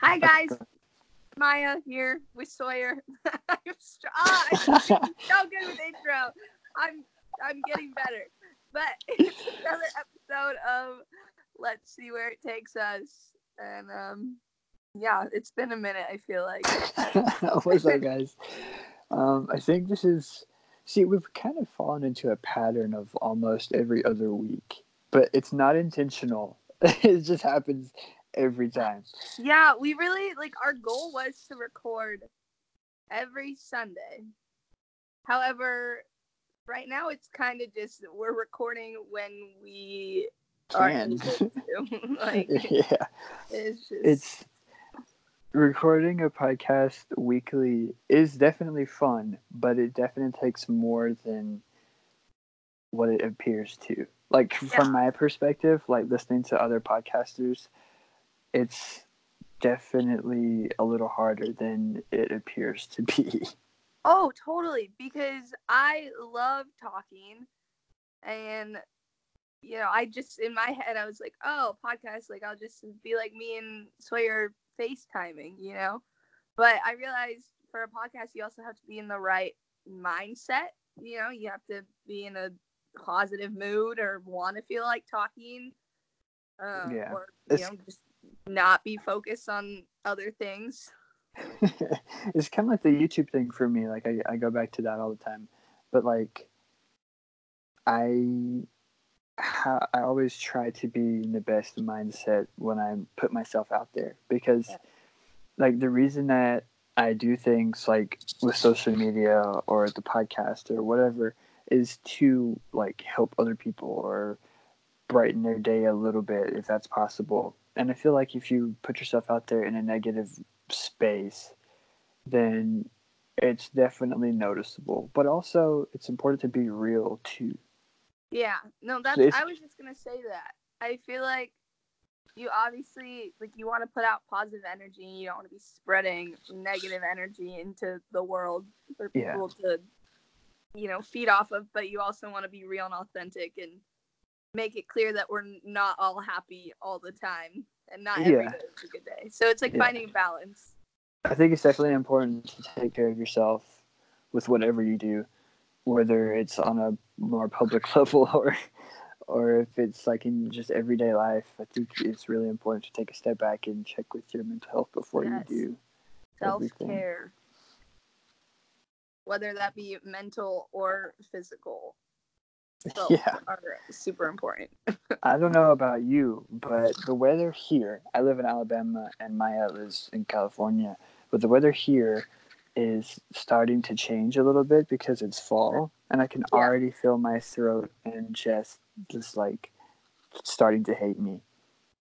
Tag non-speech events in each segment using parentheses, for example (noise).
Hi guys, Maya here with Sawyer. (laughs) I'm str- ah, I'm (laughs) (laughs) so good with intro. I'm I'm getting better, but it's another episode of Let's see where it takes us, and um, yeah, it's been a minute. I feel like. What's up, guys? Um, I think this is. See, we've kind of fallen into a pattern of almost every other week, but it's not intentional. it just happens every time. Yeah, we really like our goal was to record every Sunday. However, right now it's kind of just we're recording when we are Can. (laughs) (laughs) like yeah, it's just it's recording a podcast weekly is definitely fun, but it definitely takes more than what it appears to. Like Yeah. from my perspective, like listening to other podcasters, it's definitely a little harder than it appears to be. Oh, totally. Because I love talking, and you know, I just in my head I was like, oh, podcast, like I'll just be like me and Sawyer FaceTiming, you know. But I realized for a podcast, you also have to be in the right mindset. You know, you have to be in a positive mood or want to feel like talking, uh, Yeah. or you It's- know, just not be focused on other things. (laughs) it's kind of like the YouTube thing for me. Like I, I go back to that all the time, but like I, ha- I always try to be in the best mindset when I put myself out there because, Yeah. like the reason that I do things like with social media or the podcast or whatever is to like help other people or brighten their day a little bit if that's possible. And I feel like if you put yourself out there in a negative space, then it's definitely noticeable. But also, it's important to be real too. Yeah, no, that's. I was just gonna say that. I feel like you obviously like you want to put out positive energy. You don't want to be spreading negative energy into the world for Yeah. people to, you know, feed off of. But you also want to be real and authentic and make it clear that we're not all happy all the time and not every Yeah. day is a good day. So it's like Yeah. finding a balance. I think it's definitely important to take care of yourself with whatever you do, whether it's on a more public (laughs) level or or if it's like in just everyday life. I think it's really important to take a step back and check with your mental health before Yes. you do. self care. whether that be mental or physical. (laughs) Yeah. are super important. (laughs) I don't know about you, but the weather here, I live in Alabama and Maya lives in California, but the weather here is starting to change a little bit because it's fall and I can Yeah. already feel my throat and chest just like starting to hate me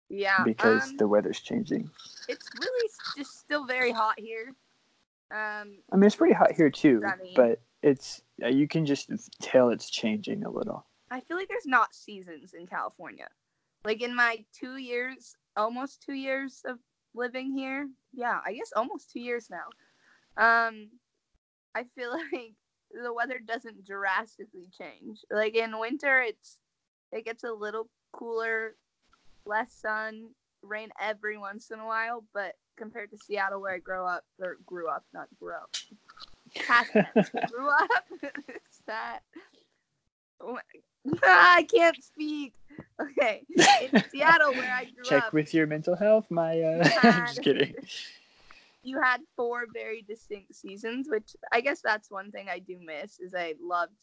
Yeah, because um, the weather's changing. it's really just still very hot here. Um, I mean, it's pretty hot here too, Sunny. but it's uh, you can just tell it's changing a little. I feel like there's not seasons in California. Like in my two years, almost two years of living here. Yeah, I guess almost two years now. Um, I feel (laughs) like the weather doesn't drastically change. Like in winter, it's it gets a little cooler, less sun, rain every once in a while. But compared to Seattle, where I grow up or grew up, not grew up, past grew up. Is that? Oh (laughs) I can't speak. Okay, in (laughs) Seattle, where I grew up. Check up, with your mental health, Maya. Yeah. Uh, (laughs) just kidding. you had four very distinct seasons, which I guess that's one thing I do miss. Is I loved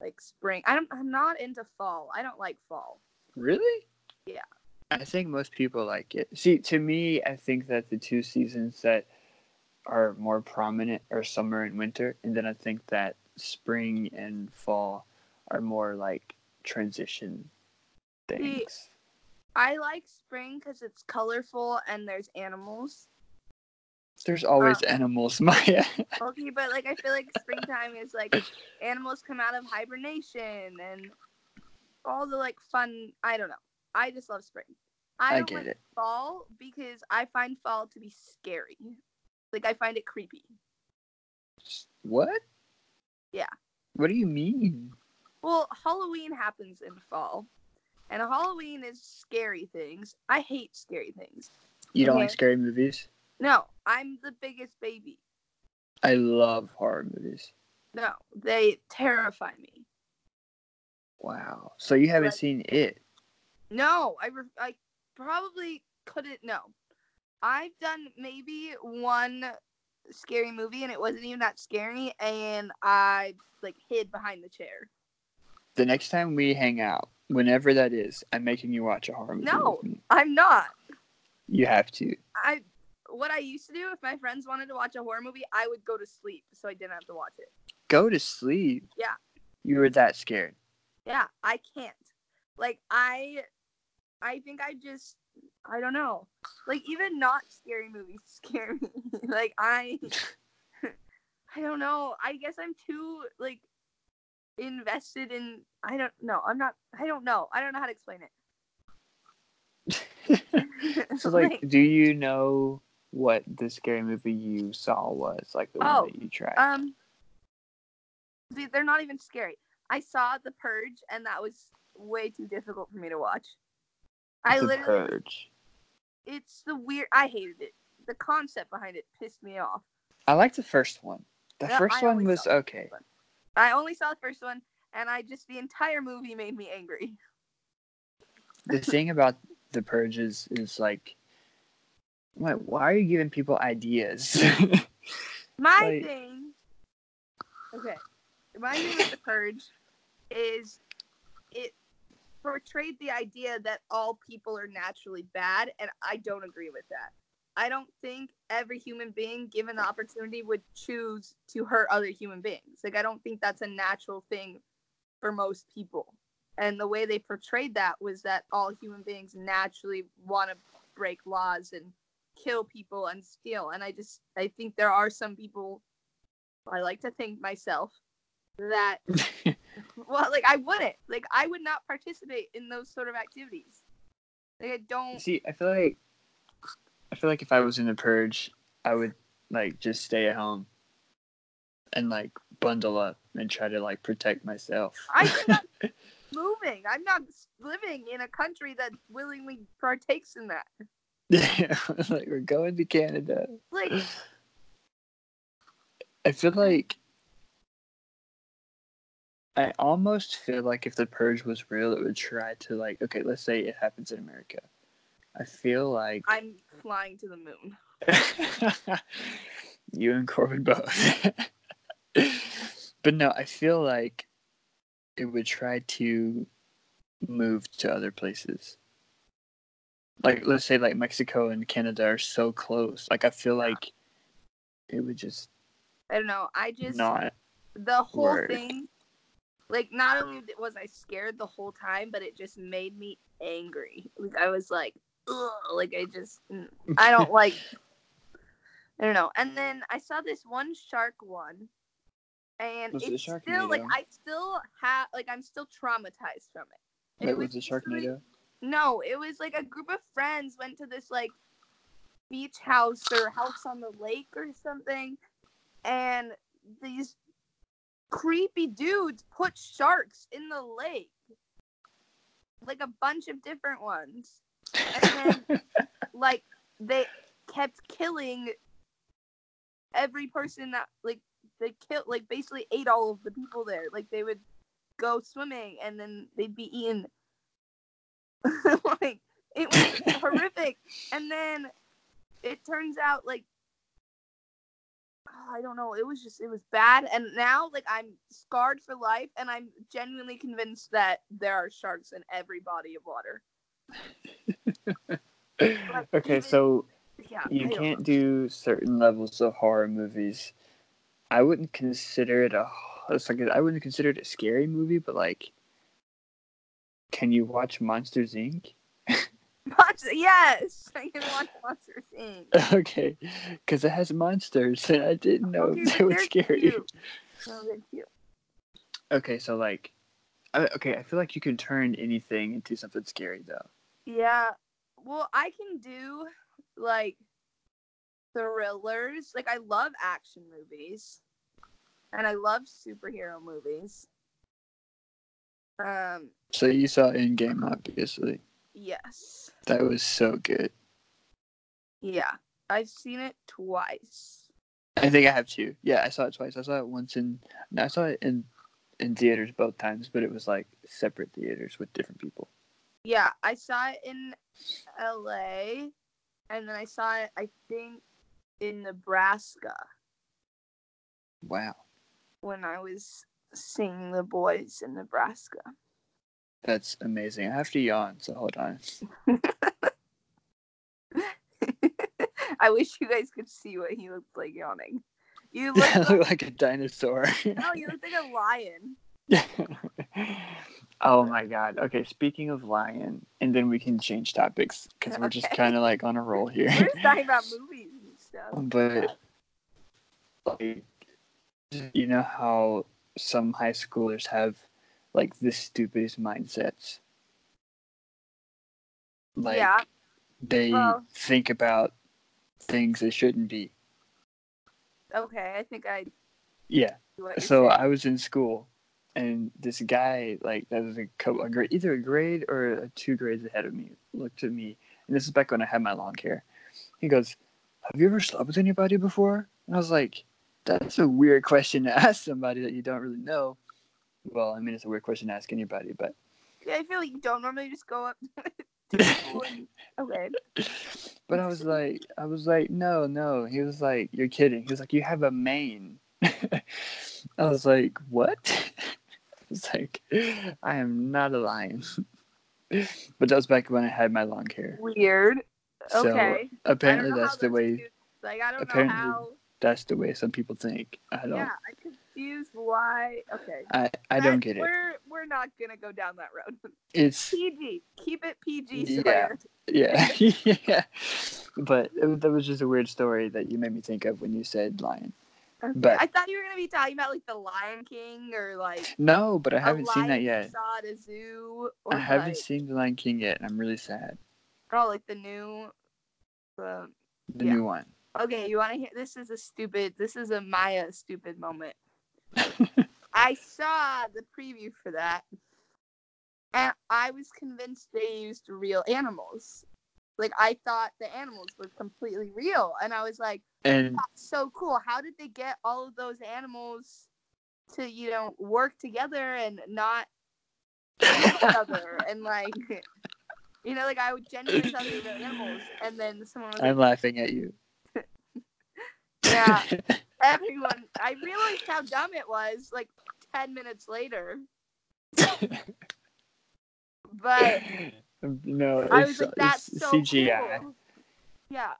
like spring. I'm I'm not into fall. I don't like fall. Really? Yeah. I think most people like it. See, to me, I think that the two seasons that are more prominent are summer and winter, and then I think that spring and fall are more like transition things. I like spring because it's colorful and there's animals. There's always Uh, animals, (laughs) Maya. Okay, but like I feel like springtime is like animals come out of hibernation and all the like fun. I don't know. I just love spring. I I don't get like it. fall because I find fall to be scary. Like I find it creepy. What? Yeah. What do you mean? Well, Halloween happens in fall, and Halloween is scary things. I hate scary things. You don't like scary movies? No, I'm the biggest baby. I love horror movies. No, they terrify me. Wow. So you haven't Like- seen it? No, I re- I probably couldn't. No, I've done maybe one scary movie, and it wasn't even that scary, and I like hid behind the chair. The next time we hang out, whenever that is, I'm making you watch a horror movie. No. I'm not. You have to. I what I used to do if my friends wanted to watch a horror movie, I would go to sleep so I didn't have to watch it. Go to sleep. Yeah. You were that scared. Yeah, I can't. Like I I think I just I don't know. Like even not scary movies (laughs) scare me. like I I don't know. I guess I'm too like invested in I don't know. I'm not I don't know. I don't know how to explain it. (laughs) so like, (laughs) do you know what the scary movie you saw was? Like the one Oh, that you tried? Um, see, they're not even scary. I saw The Purge, and that was way too difficult for me to watch. I the literally, Purge. It's the weird. I hated it. The concept behind it pissed me off. I like the first one. The Yeah, first I one was okay. one. I only saw the first one, and I just the entire movie made me angry. the (laughs) thing about the purges is like why are you giving people ideas (laughs) My Like- thing, okay, my thing with the Purge is it portrayed the idea that all people are naturally bad, and I don't agree with that. I don't think every human being, given the opportunity, would choose to hurt other human beings. Like, I don't think that's a natural thing for most people. And the way they portrayed that was that all human beings naturally want to break laws and kill people and steal. And I just, I think there are some people, I like to think myself, that (laughs) (laughs) well, like I wouldn't. Like I would not participate in those sort of activities. Like I don't. see i feel like i feel like if i was in the purge i would like just stay at home and like bundle up and try to like protect myself I'm not (laughs) moving. I'm not living in a country that willingly partakes in that. yeah (laughs) like we're going to canada Like i feel like I almost feel like if the purge was real, it would try to like. Okay, let's say it happens in America. I feel like I'm flying to the moon. (laughs) you and Corbyn both. (laughs) but no, I feel like it would try to move to other places. Like let's say like Mexico and Canada are so close. Like I feel like it would just I don't know. I just not the whole thing. Like not only was I scared the whole time, but it just made me angry. Like I was like, Ugh, like I just mm, I don't (laughs) like. I don't know. And then I saw this one shark one, and Was it's a still like I still have like I'm still traumatized from it. Wait, It was it basically- Sharknado? No, it was like a group of friends went to this like beach house or house on the lake or something, and these creepy dudes put sharks in the lake, like a bunch of different ones, and then (laughs) like they kept killing every person that like they killed like basically ate all of the people there. Like they would go swimming and then they'd be eaten. (laughs) like it was (laughs) horrific. And then it turns out like oh, I don't know, it was just it was bad and now like I'm scarred for life and I'm genuinely convinced that there are sharks in every body of water. Like, (laughs) okay, even- so Yeah. you can't know. do certain levels of horror movies. I wouldn't consider it a. It's like I wouldn't consider it a scary movie, but like, can you watch Monsters Inc? (laughs) Monster- yes, I can watch Monsters Inc. (laughs) okay, because it has monsters, and I didn't know Okay, (laughs) they scare you. cute. No, they're cute. Okay, so like, I, okay, I feel like you can turn anything into something scary though. Yeah. Well, I can do like thrillers. Like I love action movies. And I love superhero movies. Um, So you saw Endgame, obviously. Yes. That was so good. Yeah, I've seen it twice. I think I have two. Yeah, I saw it twice. I saw it once in. No, I saw it in in theaters both times, but it was like separate theaters with different people. Yeah, I saw it in LA and then I saw it I think in Nebraska Wow, when I was seeing the boys in Nebraska. That's amazing. I have to yawn, so hold on. (laughs) I wish you guys could see what he looked like yawning. You (laughs) look look like a dinosaur. no, you look like a lion. (laughs) oh my god. Okay, speaking of lion, and then we can change topics because we're just kind of like on a roll here. We're just talking about movies and stuff. but like, you know how some high schoolers have like the stupidest mindsets. Like yeah. they well- think about things they shouldn't be. Okay, I think I Yeah. see what you're so saying. I was in school, and this guy, like, that was a a grade, either a grade or a two grades ahead of me, looked at me, and this is back when I had my long hair. He goes, "Have you ever slept with anybody before?" And I was like, "That's a weird question to (laughs) ask somebody that you don't really know." Well, I mean, it's a weird question to ask anybody, but Yeah, I feel like you don't normally just go up (laughs) to (laughs) people and okay. but I was like, I was like, no, no. He was like, you're kidding. He was like, you have a mane. (laughs) I was like, what? I was like, I am not a lion. but that was back when I had my long hair. Weird. So Okay. apparently I that's the way. like I don't apparently- know how. That's the way some people think. I don't. Yeah, I'm confused why. Okay. I I don't get it. We're we're not gonna go down that road. It's (laughs) PG. Keep it PG. Yeah. (laughs) Yeah (laughs) yeah. But it, that was just a weird story that you made me think of when you said lion. Okay. But- I thought you were gonna be talking about like the Lion King or like No, but I haven't seen that yet. saw at a zoo I haven't seen The Lion King yet, and I'm really sad. oh like the new. The The Yeah. new one. okay, you want to hear? This is a stupid. This is a Maya stupid moment. I saw the preview for that, and I was convinced they used real animals. Like I thought the animals were completely real, and I was like, and "That's so cool! How did they get all of those animals to, you know, work together and not each (laughs) other?" and like, you know, like I would genuinely thought they were animals, and then someone was I'm laughing at you. (laughs) Yeah. (laughs) everyone i realized how dumb it was like 10 minutes later but no, i it's, was like that's so CGI. cool. yeah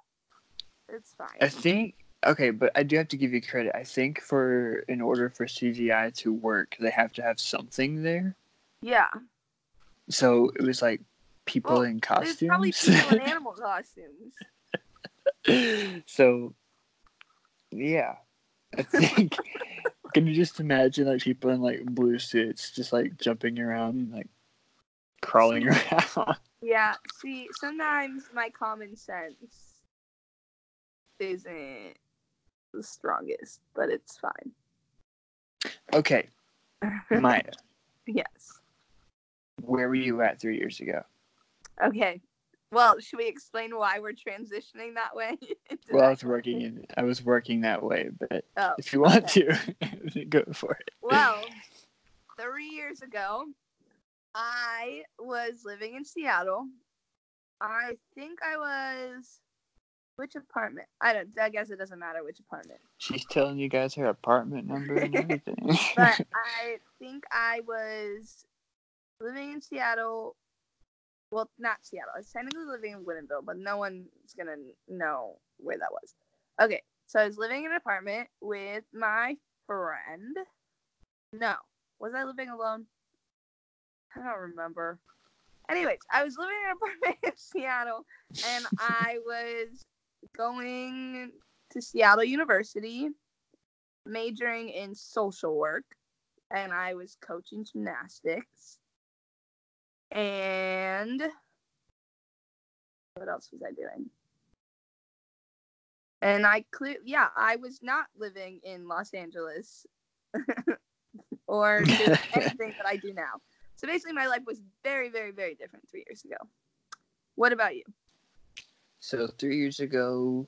it's fine. I think okay, but I do have to give you credit. I think for in order for CGI to work, they have to have something there. yeah So it was like people Well, in there's probably people in animal costumes (laughs) so yeah, I think. can you just imagine like people in like blue suits just like jumping around and like crawling around? (laughs) yeah see sometimes my common sense isn't the strongest but it's fine okay, (laughs) Maya, yes where were you at three years ago? okay well should we explain why we're transitioning that way (laughs) Well, I was working in, I was working that way, but oh if you want okay. to, (laughs) go for it. Well, three years ago, I was living in Seattle. I think I was. Which apartment? I don't. I guess it doesn't matter which apartment. She's telling you guys her apartment number and (laughs) everything. But I think I was living in Seattle. Well, not Seattle. I was technically living in Woodinville, but no one's gonna know where that was. Okay, so I was living in an apartment with my friend. No, was I living alone? I don't remember. Anyways, I was living in an (laughs) apartment in Seattle, and I was going to Seattle University, majoring in social work, and I was coaching gymnastics. And what else was I doing? And I clear, yeah, I was not living in Los Angeles (laughs) or doing (laughs) anything that I do now. So basically, my life was very, very, very different three years ago. What about you? So three years ago,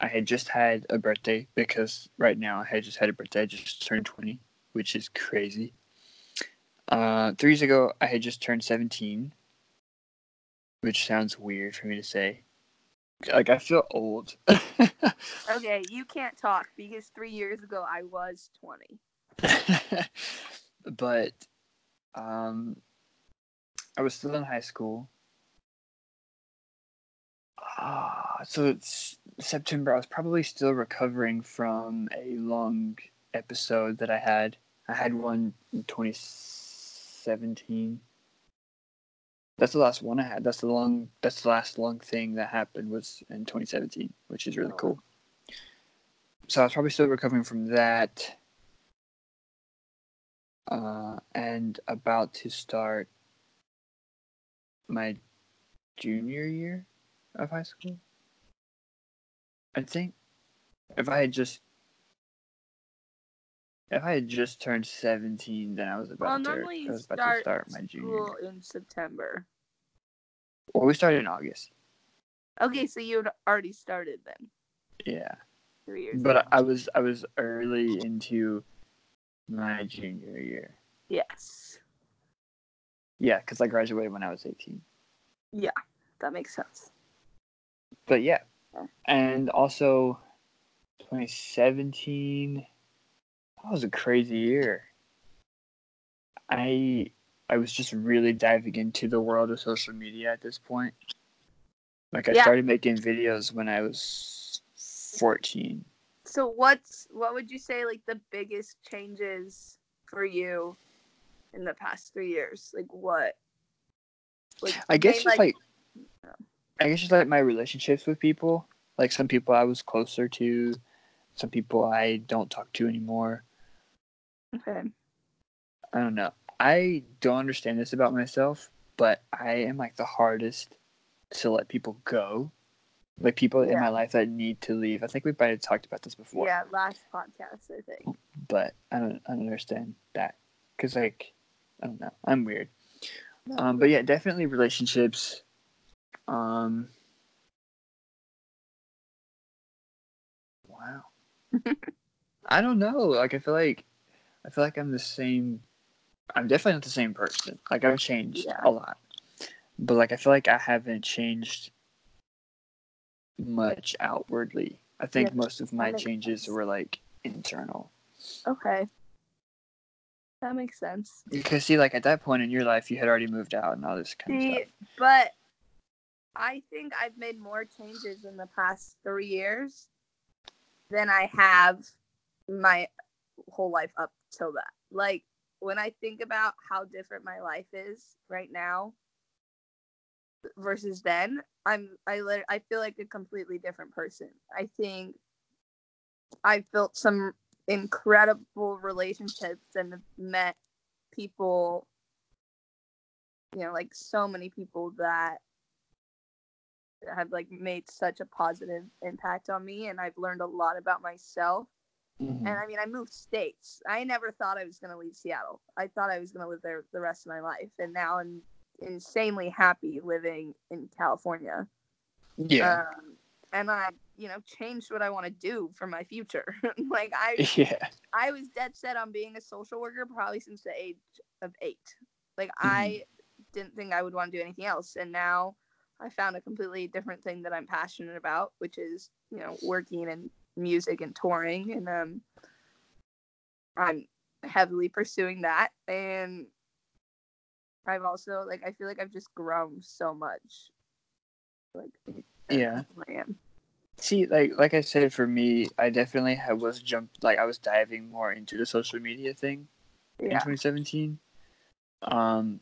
I had just had a birthday because right now I had just had a birthday. I just turned 20, which is crazy. Uh, three years ago, I had just turned 17, which sounds weird for me to say. Like, I feel old. (laughs) Okay, you can't talk because three years ago I was 20. (laughs) but um, I was still in high school. Ah, so it's September. I was probably still recovering from a long episode that I had. I had one in 2017. That's the last one I had. That's the long. That's the last long thing that happened was in 2017, which is really cool. So I was probably still recovering from that, uh, and about to start my junior year of high school. I think if I had just if I had just turned 17, then I was about Well, to I was about start, to start my junior school year. in September. Well, we started in August. Okay, so you had already started then, Yeah. three years But ago. I was I was early into my junior year. yes, Yeah, because I graduated when I was 18. Yeah, that makes sense. But yeah, Yeah. and also 2017. That was a crazy year. I I was just really diving into the world of social media at this point. Like I Yeah. started making videos when I was 14. So what's what would you say like the biggest changes for you in the past three years? Like what? Like I guess just like, I guess just like my relationships with people. Like some people I was closer to, some people I don't talk to anymore. Okay. I don't know. I don't understand this about myself, but I am like the hardest to let people go. Like people in my life that need to leave. I think we might have talked about this before. Yeah, last podcast I think. But I don't I don't understand that. Cause like I don't know. I'm weird. Um but yeah, definitely relationships. Um Wow. (laughs) I don't know. Like I feel like I feel like I'm the same I'm definitely not the same person. Like I've changed Yeah. a lot. But like I feel like I haven't changed much outwardly. I think Yeah, most of my changes sense. were like internal. Okay. That makes sense. Because see, like at that point in your life, you had already moved out and all this kind See, of stuff. but I think I've made more changes in the past three years than I have my whole life up till that. Like when I think about how different my life is right now versus then, I'm I lit- I feel like a completely different person. I think I've built some incredible relationships and met people you know like so many people that have like made such a positive impact on me and I've learned a lot about myself Mhm. and I mean I moved states I never thought I was going to leave Seattle I thought I was going to live there the rest of my life and now I'm insanely happy living in California yeah. um, and I you know changed what I want to do for my future (laughs) like I (laughs) yeah. I was dead set on being a social worker probably since the age of eight. Like I didn't think I would want to do anything else, and now I found a completely different thing that I'm passionate about, which is you know working in music and touring, and um, I'm heavily pursuing that, and I've also like I feel like I've just grown so much, like Yeah. I am. See, like like I said, for me, I definitely had, was jumped like I was diving more into the social media thing in 2017. Um,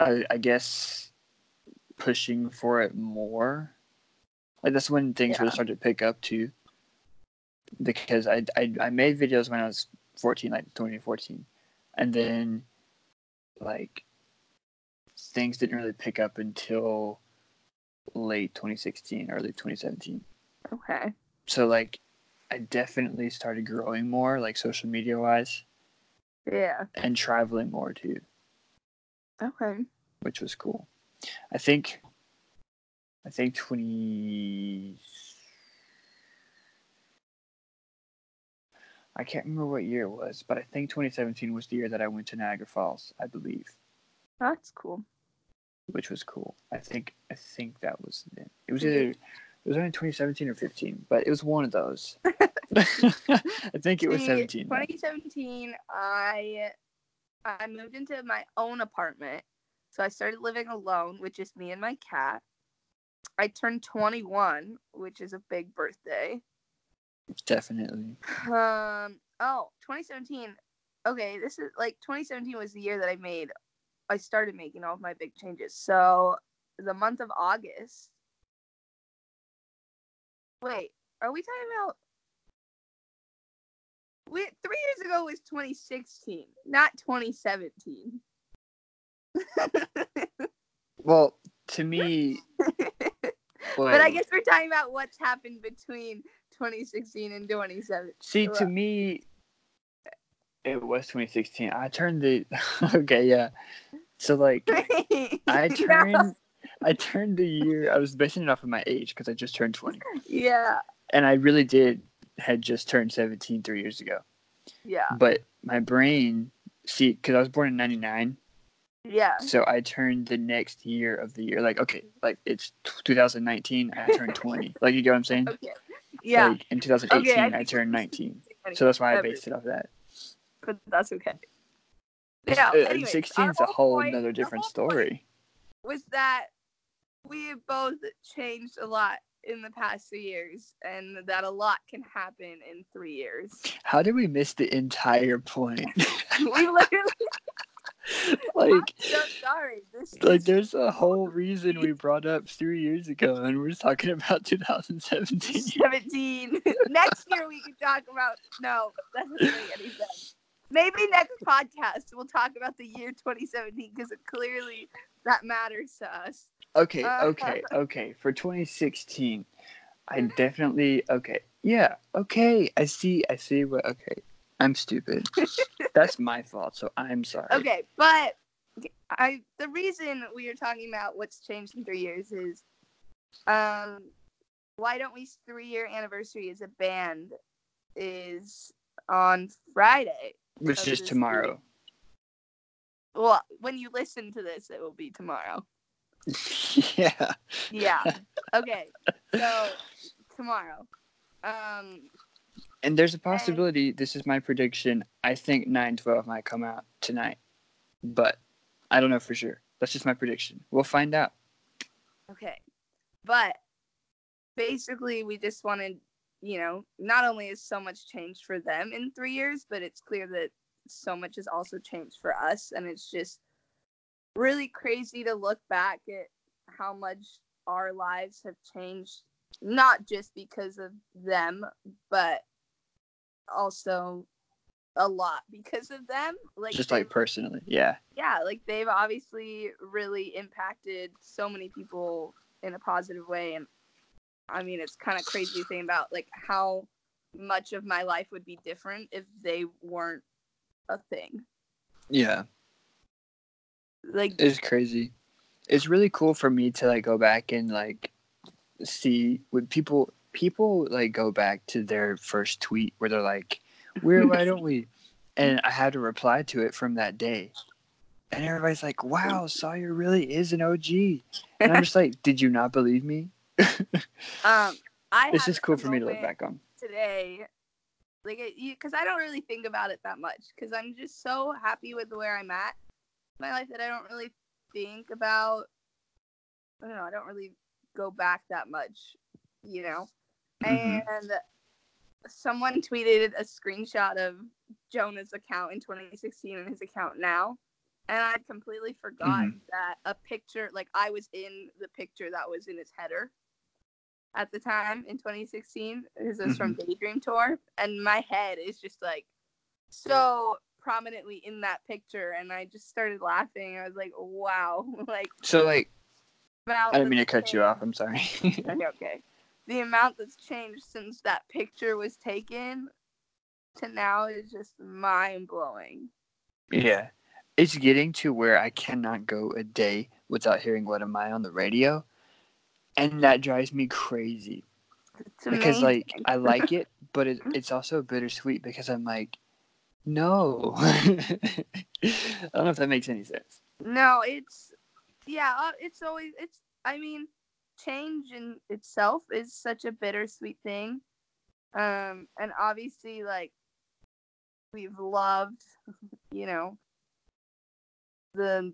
I I guess pushing for it more. Like that's when things Yeah. really started to pick up too. Because I, I I made videos when I was 14, like 2014, and then like things didn't really pick up until late 2016, early 2017 okay, so like i definitely started growing more like social media wise. Yeah, and traveling more too. Okay, which was cool. I think I think 20. I can't remember what year it was, but I think 2017 was the year that I went to Niagara Falls, I believe, That's cool. which was cool. I think I think that was it. It was either it was only 2017 or 15, but it was one of those. (laughs) (laughs) I think it was 17. 2017, I I moved into my own apartment, so I started living alone with just me and my cat. I turned 21, which is a big birthday. Definitely. Um. Oh, 2017. Okay, this is like 2017 was the year that I made. I started making all of my big changes. So the month of August. Wait, are we talking about? Wait, three years ago was 2016, not 2017. (laughs) Well, to me, But I guess we're talking about what's happened between 2016 and 2017. See, to me, it was 2016. I turned the (laughs) okay, yeah. So like, (laughs) I turned, I turned the year. I was basing it off of my age because I just turned 20, Yeah, and I really did had just turned 17 three years ago. yeah, But my brain, see, because I was born in '99, yeah. so I turned the next year of the year. Like, okay, like it's 2019, I turned 20. Like, you get what I'm saying? Okay. Yeah. Like in 2018, Okay, I I turned 19. So that's why I based it off that. But that's okay. Yeah. Uh, anyways, 16 is a whole point- another different story. Was that we both changed a lot in the past two years, and that a lot can happen in three years. How did we miss the entire point? (laughs) we literally. (laughs) like, I'm so sorry. This like there's a whole reason we brought up three years ago, and we're talking about (laughs) 2017. 17. (laughs) next year we can talk about. No, that doesn't make any sense. Maybe next podcast we'll talk about the year 2017 because clearly that matters to us. Okay, Uh, okay, okay. For 2016, I definitely okay. Yeah, okay. I see. I see what. Okay, I'm stupid. (laughs) That's my fault. So I'm sorry. Okay, but I the reason we are talking about what's changed in three years is, um, why don't we three year anniversary as a band is on Friday. Which is tomorrow. Well, when you listen to this, it will be tomorrow. (laughs) yeah. Yeah. Okay. So tomorrow. Um. And there's a possibility. This is my prediction. I think 912 might come out tonight, but I don't know for sure. That's just my prediction. We'll find out. Okay. But basically, we just wanted, you know, not only is so much changed for them in three years, but it's clear that so much has also changed for us. And it's just really crazy to look back at how much our lives have changed, not just because of them, but also a lot because of them. Like just like personally. Yeah. yeah, like they've obviously really impacted so many people in a positive way. And I mean, it's kind of crazy to think about like how much of my life would be different if they weren't a thing. Yeah. Like, It's crazy. It's really cool for me to like go back and like see when people people like go back to their first tweet where they're like, "Where why don't (laughs) we?" And I had to reply to it from that day. And everybody's like, "Wow, Sawyer really is an OG." And I'm just like, (laughs) "Did you not believe me?" (laughs) um, I it's just cool for me to look back on. today, like, because I don't really think about it that much because I'm just so happy with where I'm at in my life that I don't really think about. I don't know. I don't really go back that much, you know. Mhm. And someone tweeted a screenshot of Jonah's account in 2016 and his account now. And I completely forgot Mhm. that a picture, like I was in the picture that was in his header at the time in 2016. This was from Daydream Tour. And my head is just like so prominently in that picture. And I just started laughing. I was like, wow. (laughs) like, So like, I didn't mean to cut you off. I'm sorry. Okay, okay. The amount that's changed since that picture was taken to now is just mind blowing. Yeah. It's getting to where I cannot go a day without hearing What Am I on the radio. and that drives me crazy It's because like. I like it, (laughs) but it, it's also bittersweet because I'm like, no. (laughs) I don't know if that makes any sense. No, it's yeah, uh, it's always it's I mean, change in itself is such a bittersweet thing. Um and obviously like we've loved, (laughs) you know, the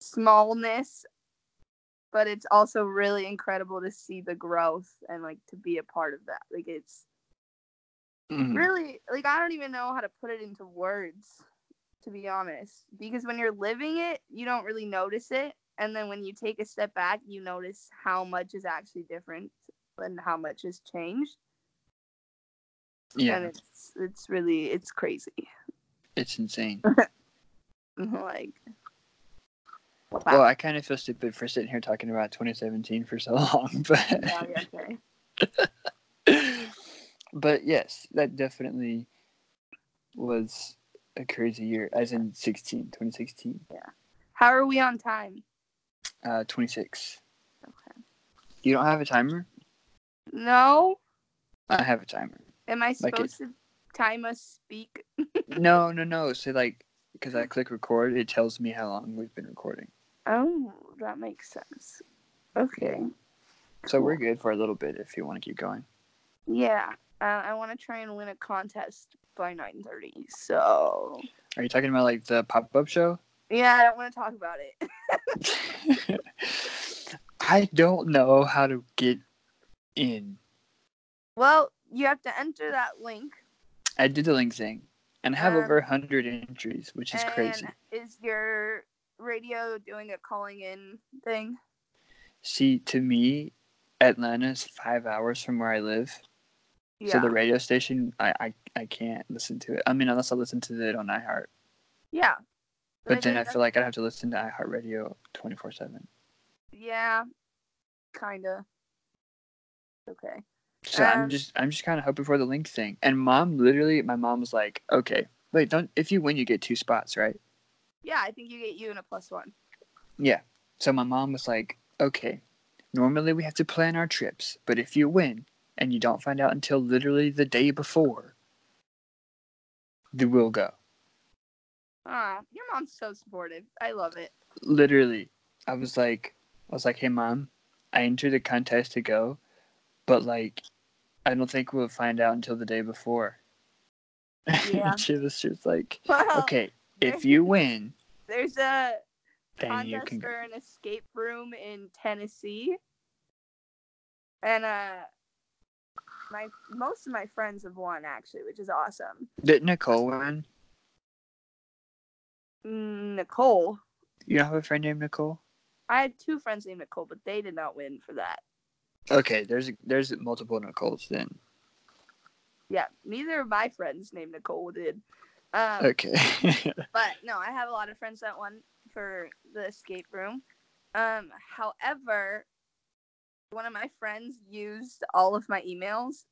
smallness but it's also really incredible to see the growth and like to be a part of that. Like it's Mhm. really like I don't even know how to put it into words to be honest because when you're living it you don't really notice it and then when you take a step back you notice how much is actually different and how much has changed yeah and it's it's really it's crazy it's insane. (laughs) like wow. Well, I kind of feel stupid for sitting here talking about 2017 for so (laughs) long, but oh, yeah, okay. (laughs) but yes, that definitely was a crazy year, as in 16, 2016, yeah how are we on time uh, 26. okay You don't have a timer? no I have a timer. am i Like supposed to time us speak (laughs) No, no, no. So like, because I click record, it tells me how long we've been recording. oh that makes sense okay So we're good for a little bit if you want to keep going. Yeah, uh, I want to try and win a contest by 9:30. So Are you talking about like the pop up show? Yeah, I don't want to talk about it. (laughs) I don't know how to get in. well, you have to enter that link. I did the link thing, and I have Um, over a hundred entries, which is crazy. Is your radio doing a calling in thing? See, to me, Atlanta's five hours from where I live. Yeah. So the radio station, I, I I can't listen to it. I mean, unless I listen to it on iHeart. yeah. But then I feel like I'd have to listen to iHeartRadio twenty four seven. yeah, kinda. Okay. So I'm Um, just I'm just kind of hoping for the link thing. And mom, literally, my mom was like, "Okay, wait, don't if you win, you get two spots, right?" Yeah, I think you get you and a plus one. Yeah. So my mom was like, "Okay, normally we have to plan our trips, but if you win and you don't find out until literally the day before, then we'll go." Ah, your mom's so supportive. I love it. Literally, I was like, I was like, "Hey, mom, I entered the contest to go, but like, I don't think we'll find out until the day before." Yeah. (laughs) she was just like, Well, "Okay, if you win." there's a contest can for an escape room in Tennessee, and uh, my most of my friends have won actually, which is awesome. Did Nicole win? Mm, Nicole, You don't have a friend named Nicole? I had two friends named Nicole, but they did not win for that. Okay, there's there's multiple Nicoles then. Yeah, neither of my friends named Nicole did. Um, Okay. (laughs) But no, I have a lot of friends that won for the escape room. Um, however, one of my friends used all of my emails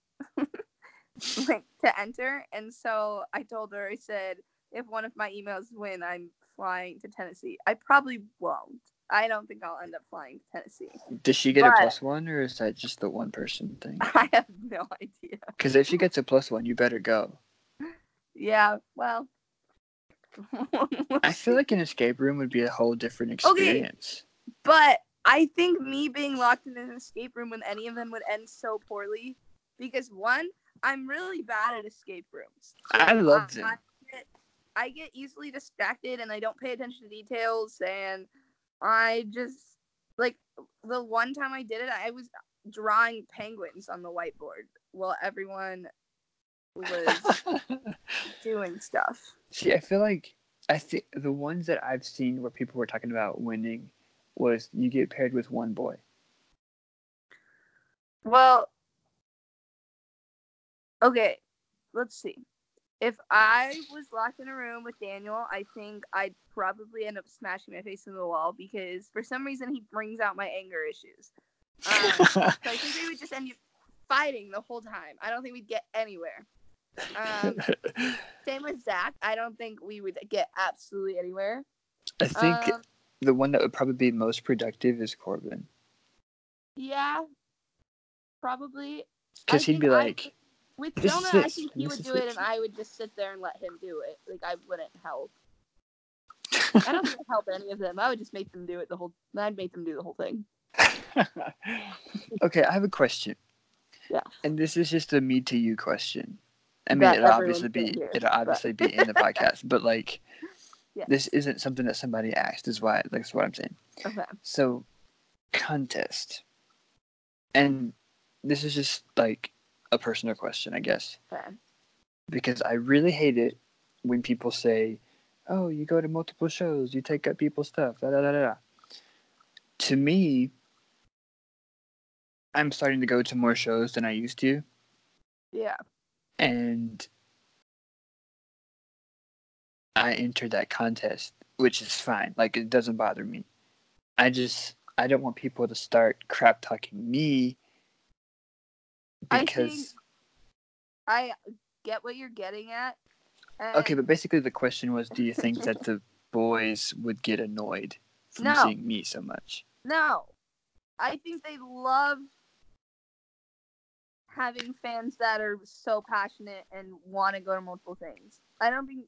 like (laughs) to enter, and so I told her, I said, if one of my emails win, I'm flying to Tennessee. I probably won't. I don't think I'll end up flying to Tennessee. Does she get a plus one, or is that just the one person thing? (laughs) I have no idea. Because if she gets a plus one, you better go. Yeah, well. I feel like (laughs) an escape room would be a whole different experience. Okay. But I think me being locked in an escape room with any of them would end so poorly because one, I'm really bad at escape rooms. I love them. Um, I get, I get easily distracted and I don't pay attention to details and I just like the one time I did it, I was drawing penguins on the whiteboard while everyone was (laughs) doing stuff. See, I feel like I think the ones that I've seen where people were talking about winning was you get paired with one boy. Well, okay, let's see. If I was locked in a room with Daniel, I think I'd probably end up smashing my face into the wall because for some reason he brings out my anger issues. Um, (laughs) so I think we would just end up fighting the whole time. I don't think we'd get anywhere. Um, (laughs) same with Zach. I don't think we would get absolutely anywhere. I think Um, the one that would probably be most productive is Corbyn. Yeah, probably. Because he'd be I like, would- with "This is Jonah, I think he this would do it, and I would just sit there and let him do it. Like I wouldn't help. I don't (laughs) think I'd help any of them. I would just make them do it the whole. I'd make them do the whole thing. okay, I have a question. Yeah. And this is just a me to you question. I mean, That it'll obviously be hear, it'll but- obviously be in the (laughs) podcast, but like, Yeah. this isn't something that somebody asked. Is why that's what I'm saying. Okay. So, contest, and this is just like a personal question, I guess, Okay. because I really hate it when people say, "Oh, you go to multiple shows, you take up people's stuff." Da da da da. da." To me, I'm starting to go to more shows than I used to, Yeah. and I entered that contest, which is fine. Like it doesn't bother me. I just I don't want people to start crap talking me I think- because I get what you're getting at. and- okay, but basically the question was, do you think that the boys would get annoyed from No. seeing me so much? No. I think they love having fans that are so passionate and want to go to multiple things. I don't think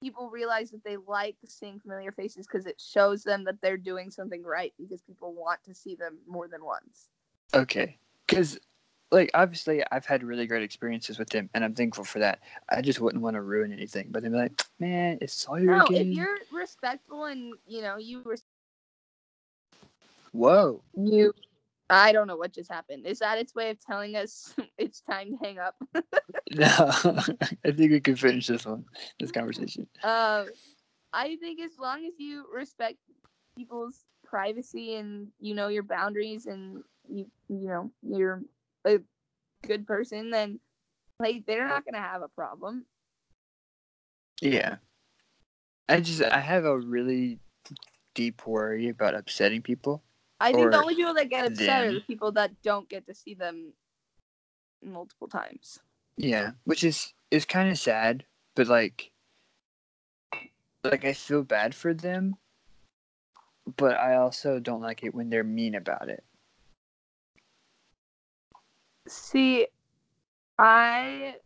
people realize that they like seeing familiar faces because it shows them that they're doing something right because people want to see them more than once. Okay, because like obviously I've had really great experiences with them, and I'm thankful for that. I just wouldn't want to ruin anything. But they'd be like, "Man, it's Sawyer No, if again." you're respectful and you know you res- Whoa. you I don't know what just happened. Is that its way of telling us (laughs) it's time to hang up? (laughs) No, (laughs) I think we can finish this one, this conversation. Um, I think as long as you respect people's privacy and you know your boundaries and you you know you're a good person, then like they're not gonna have a problem. Yeah. I just I have a really deep worry about upsetting people. I think the only people that get upset are the people that don't get to see them multiple times. Yeah, which is is kind of sad, but like like I feel bad for them, but I also don't like it when they're mean about it. See, I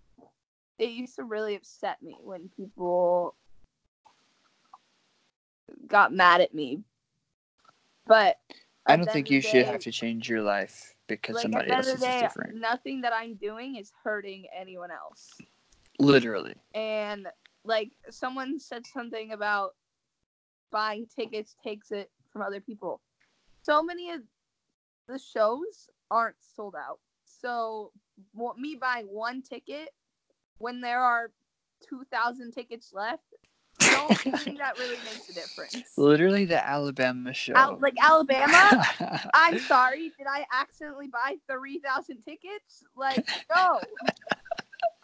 it used to really upset me when people got mad at me. But I don't think you the should have to change your life because like somebody else is day, different. nothing that I'm doing is hurting anyone else. Literally. And like someone said something about buying tickets takes it from other people. So many of the shows aren't sold out. So me buying one ticket when there are 2,000 tickets left, I don't (laughs) think that really makes a difference. Literally the Alabama show. Al- like Alabama, (laughs) I'm sorry, did I accidentally buy 3,000 tickets? Like, no.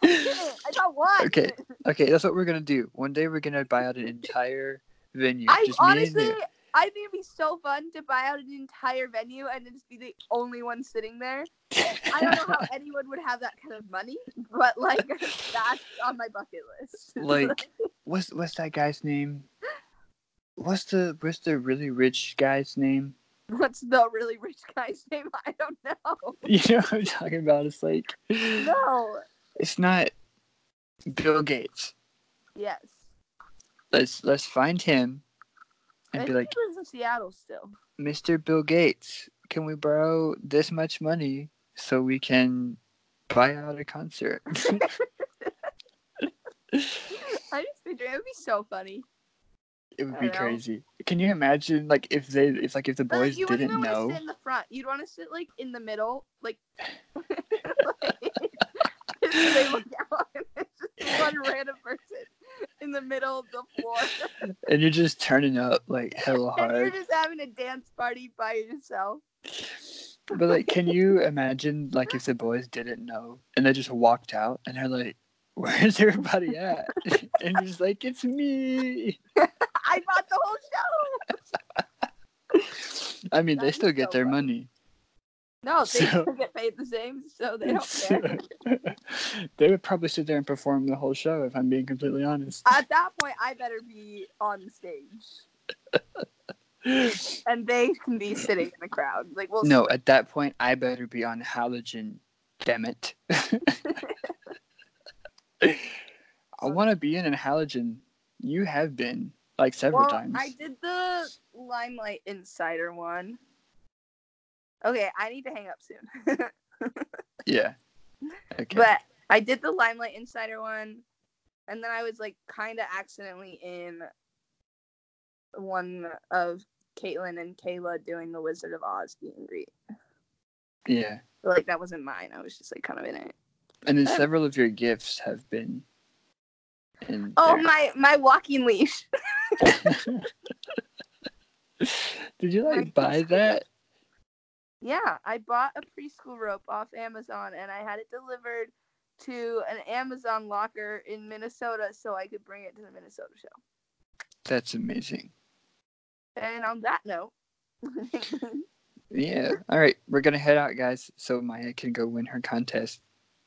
(laughs) I got one. Okay. okay, that's what we're gonna do. One day we're gonna buy out an entire venue. I just honestly. I think it'd be so fun to buy out an entire venue and then just be the only one sitting there. I don't know how (laughs) anyone would have that kind of money, but like (laughs) that's on my bucket list. (laughs) like what's what's that guy's name? What's the what's the really rich guy's name? what's the really rich guy's name? I don't know. You know what I'm talking about? It's like No. it's not Bill Gates. Yes. Let's let's find him and I be like, he lives in Seattle still. Mr. Bill Gates, can we borrow this much money so we can buy out a concert? (laughs) (laughs) I just picture it would be so funny. It would be know. crazy. Can you imagine like if they if like if the like, boys you didn't want know? to sit in the front. You'd want to sit like in the middle, like. (laughs) like they look out and it's just one random person (laughs) in the middle of the floor, (laughs) And you're just turning up like hella (laughs) and you're just having a dance party by yourself. But like can you imagine like if the boys didn't know and they just walked out and they're like, Where's everybody at? and you're just like, It's me. I bought the whole show. I mean, That they still get so their funny. money. No, they So- (laughs) get paid the same, so they don't (laughs) care. (laughs) they would probably sit there and perform the whole show if I'm being completely honest. At that point, I better be on stage. and they can be sitting in the crowd. Like, we'll no, at that point, I better be on halogen. Damn it. I want to be in a halogen. You have been like several well, times. I did the Limelight Insider one. Okay, I need to hang up soon. (laughs) Yeah. Okay. But I did the Limelight Insider one, and then I was like kind of accidentally in one of Caitlin and Kayla doing the Wizard of Oz meet and greet. yeah. But, like that wasn't mine. I was just like kind of in it. And then Uh, several of your gifts have been in Oh there. my my walking leash. (laughs) (laughs) Did you like buy that? Yeah, I bought a preschool rope off Amazon and I had it delivered to an Amazon locker in Minnesota so I could bring it to the Minnesota show. That's amazing. And on that note, (laughs) Yeah. All right, we're gonna head out, guys, so Maya can go win her contest.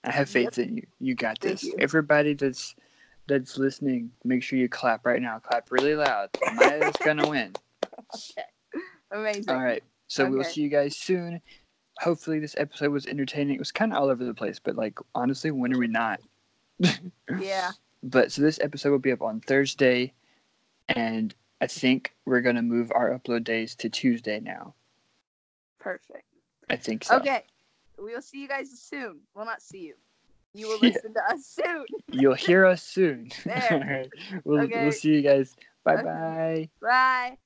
I have faith in you. You got this. you. Everybody that's that's listening, make sure you clap right now. Clap really loud. Maya's gonna win. (laughs) okay. Amazing. All right. So we'll see you guys soon. Hopefully this episode was entertaining. It was kind of all over the place, but like honestly, when are we not? (laughs) Yeah. But so this episode will be up on Thursday, and I think we're gonna move our upload days to Tuesday now. Perfect. I think so. Okay. We'll see you guys soon. We'll not see you. You will (laughs) Yeah. listen to us soon. You'll hear us soon. There. (laughs) All right. We'll, Okay. we'll see you guys. Bye bye. Bye.